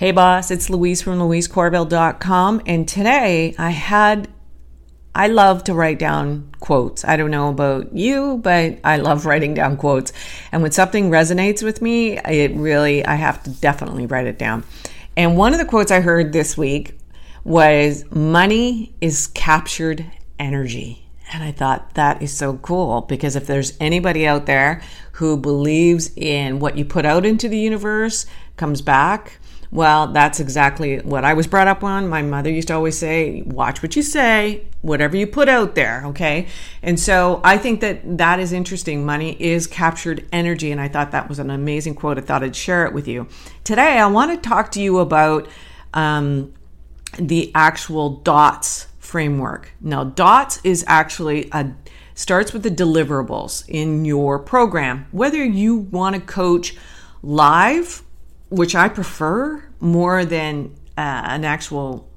Hey boss, it's Louise from louisecorville.com and today I had I love to write down quotes. I don't know about you, but I love writing down quotes. And when something resonates with me, it really I have to definitely write it down. And one of the quotes I heard this week was money is captured energy. And I thought that is so cool because if there's anybody out there who believes in what you put out into the universe comes back, well, that's exactly what I was brought up on. My mother used to always say, watch what you say, whatever you put out there. Okay. And so I think that that is interesting. Money is captured energy. And I thought that was an amazing quote. I thought I'd share it with you. Today, I want to talk to you about um, the actual DOTS framework. Now, DOTS is actually a starts with the deliverables in your program. Whether you want to coach live which I prefer more than uh, an actual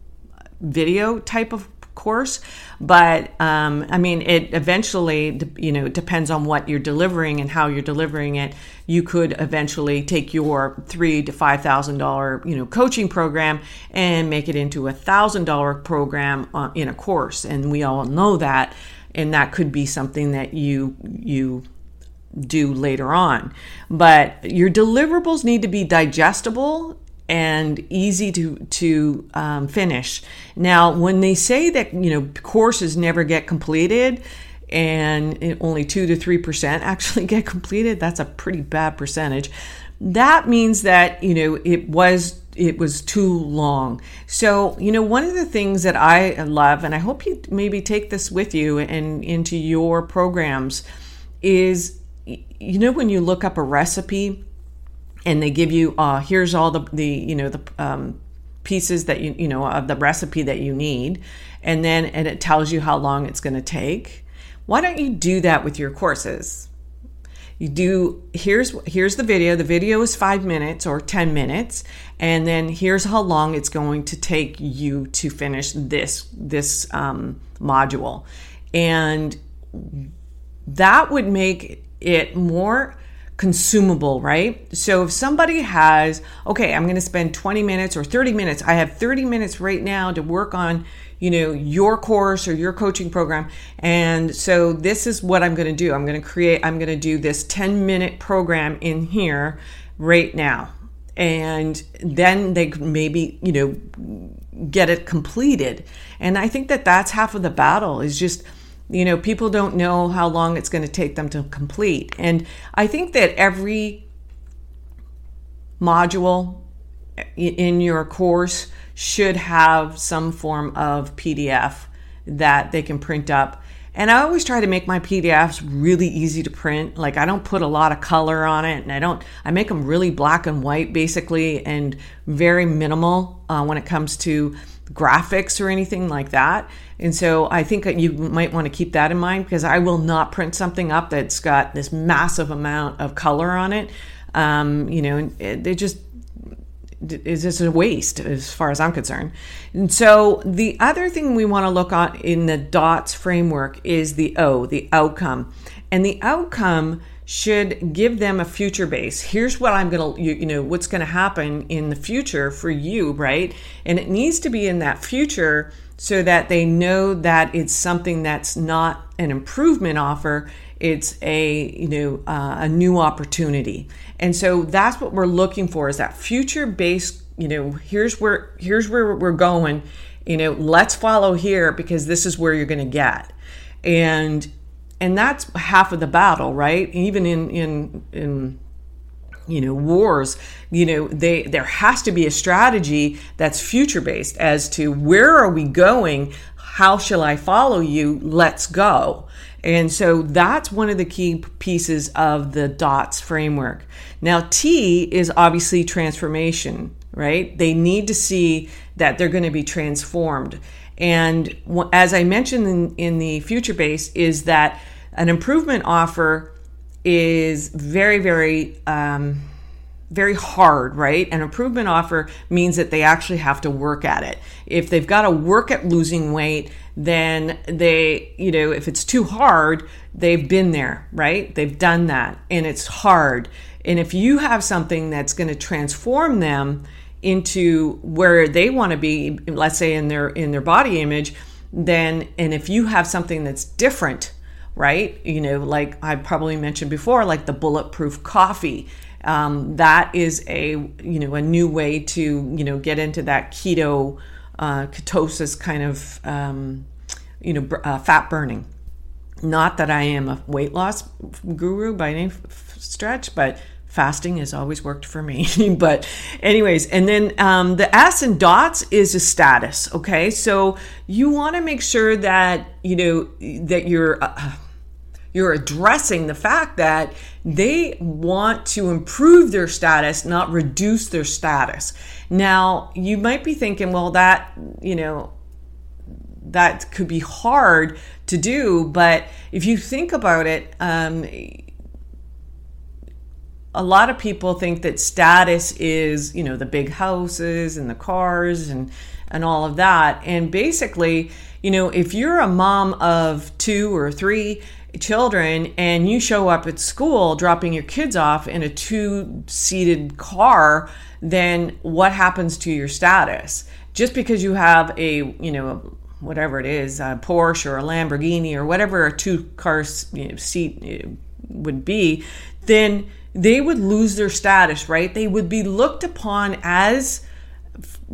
video type of course but um, i mean it eventually you know depends on what you're delivering and how you're delivering it you could eventually take your three to five thousand dollar you know coaching program and make it into a thousand dollar program uh, in a course and we all know that and that could be something that you you do later on. But your deliverables need to be digestible and easy to to um, finish. Now, when they say that you know courses never get completed, and only two to three percent actually get completed, that's a pretty bad percentage. That means that you know it was it was too long. So, you know, one of the things that I love, and I hope you maybe take this with you and into your programs, is you know when you look up a recipe and they give you uh, here's all the the you know the um, pieces that you you know of the recipe that you need. And then and it tells you how long it's going to take. Why don't you do that with your courses? You do here's here's the video. The video is five minutes or ten minutes. And then here's how long it's going to take you to finish this this um, module. And that would make it more consumable, right? So if somebody has, okay, I'm going to spend 20 minutes or 30 minutes, I have 30 minutes right now to work on, you know, your course or your coaching program. And so this is what I'm going to do. I'm going to create, I'm going to do this 10 minute program in here right now. And then they maybe, you know, get it completed. And I think that that's half of the battle is just, you know, people don't know how long it's going to take them to complete. And I think that every module in your course should have some form of PDF that they can print up. And I always try to make my PDFs really easy to print. Like I don't put a lot of color on it, and I don't. I make them really black and white, basically, and very minimal uh, when it comes to graphics or anything like that. And so I think that you might want to keep that in mind because I will not print something up that's got this massive amount of color on it. Um, you know, it, it just is just a waste as far as I'm concerned. And so the other thing we want to look at in the DOTS framework is the O, the outcome. And the outcome should give them a future base. Here's what I'm going to, you, you, know, what's going to happen in the future for you, right? And it needs to be in that future so that they know that it's something that's not an improvement offer. It's a, you know, uh, a new opportunity. And so that's what we're looking for is that future based, you know, here's where, here's where we're going, you know, let's follow here because this is where you're going to get. And and that's half of the battle right? Even in in in you know wars you know they there has to be a strategy that's future based as to where are we going? How shall i follow you? Let's go. And so that's one of the key pieces of the dots framework. Now t is obviously transformation right? They need to see that they're going to be transformed. And as i mentioned in, in the future base is that an improvement offer is very, very, um, very hard, right? An improvement offer means that they actually have to work at it. If they've got to work at losing weight, then they, you know, if it's too hard, they've been there, right? They've done that and it's hard. And if you have something that's going to transform them into where they want to be, let's say in their in their body image, then and if you have something that's different, right? You know, like I probably mentioned before, like the bulletproof coffee. Um, that is a you know a new way to you know get into that keto uh, ketosis kind of um, you know uh, fat burning. Not that I am a weight loss guru by any stretch, but fasting has always worked for me. but, anyways, and then um, the S and dots is a status. Okay, so you want to make sure that you know that you're. Uh, you're addressing the fact that they want to improve their status, not reduce their status. Now, you might be thinking, well, that, you know, that could be hard to do, but if you think about it, um, a lot of people think that status is, you know, the big houses and the cars and and all of that. And basically, you know, if you're a mom of two or three children and you show up at school dropping your kids off in a two-seated car, then what happens to your status? Just because you have a, you know, whatever it is, a Porsche or a Lamborghini or whatever a two-car you know, seat eh, would be, then they would lose their status, right? They would be looked upon as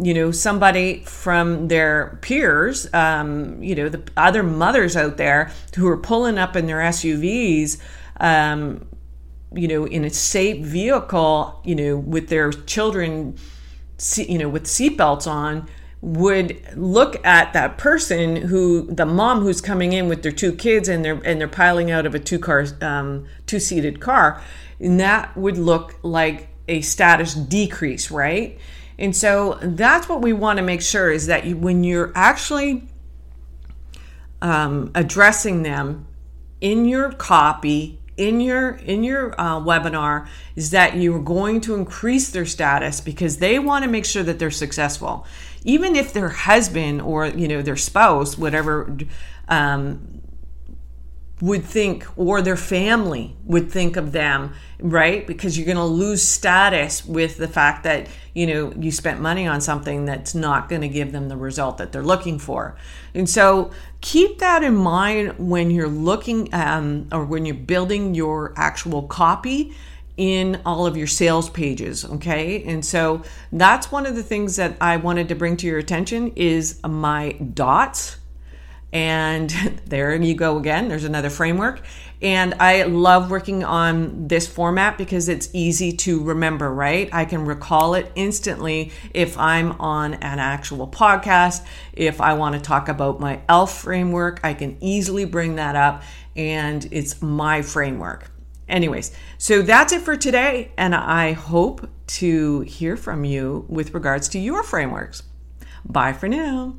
you know somebody from their peers um, you know the other mothers out there who are pulling up in their suvs um, you know in a safe vehicle you know with their children you know with seatbelts on would look at that person who the mom who's coming in with their two kids and they're and they're piling out of a two car um, two seated car and that would look like a status decrease, right? And so that's what we want to make sure is that you, when you're actually um, addressing them in your copy, in your in your uh, webinar, is that you're going to increase their status because they want to make sure that they're successful, even if their husband or you know their spouse, whatever. Um, would think or their family would think of them right? Because you're going to lose status with the fact that you know you spent money on something that's not going to give them the result that they're looking for. And so keep that in mind when you're looking um, or when you're building your actual copy in all of your sales pages okay? And so that's one of the things that i wanted to bring to your attention is my dots and there you go again. There's another framework. And I love working on this format because it's easy to remember, right? I can recall it instantly if I'm on an actual podcast. If I want to talk about my ELF framework, I can easily bring that up and it's my framework. Anyways, so that's it for today. And I hope to hear from you with regards to your frameworks. Bye for now.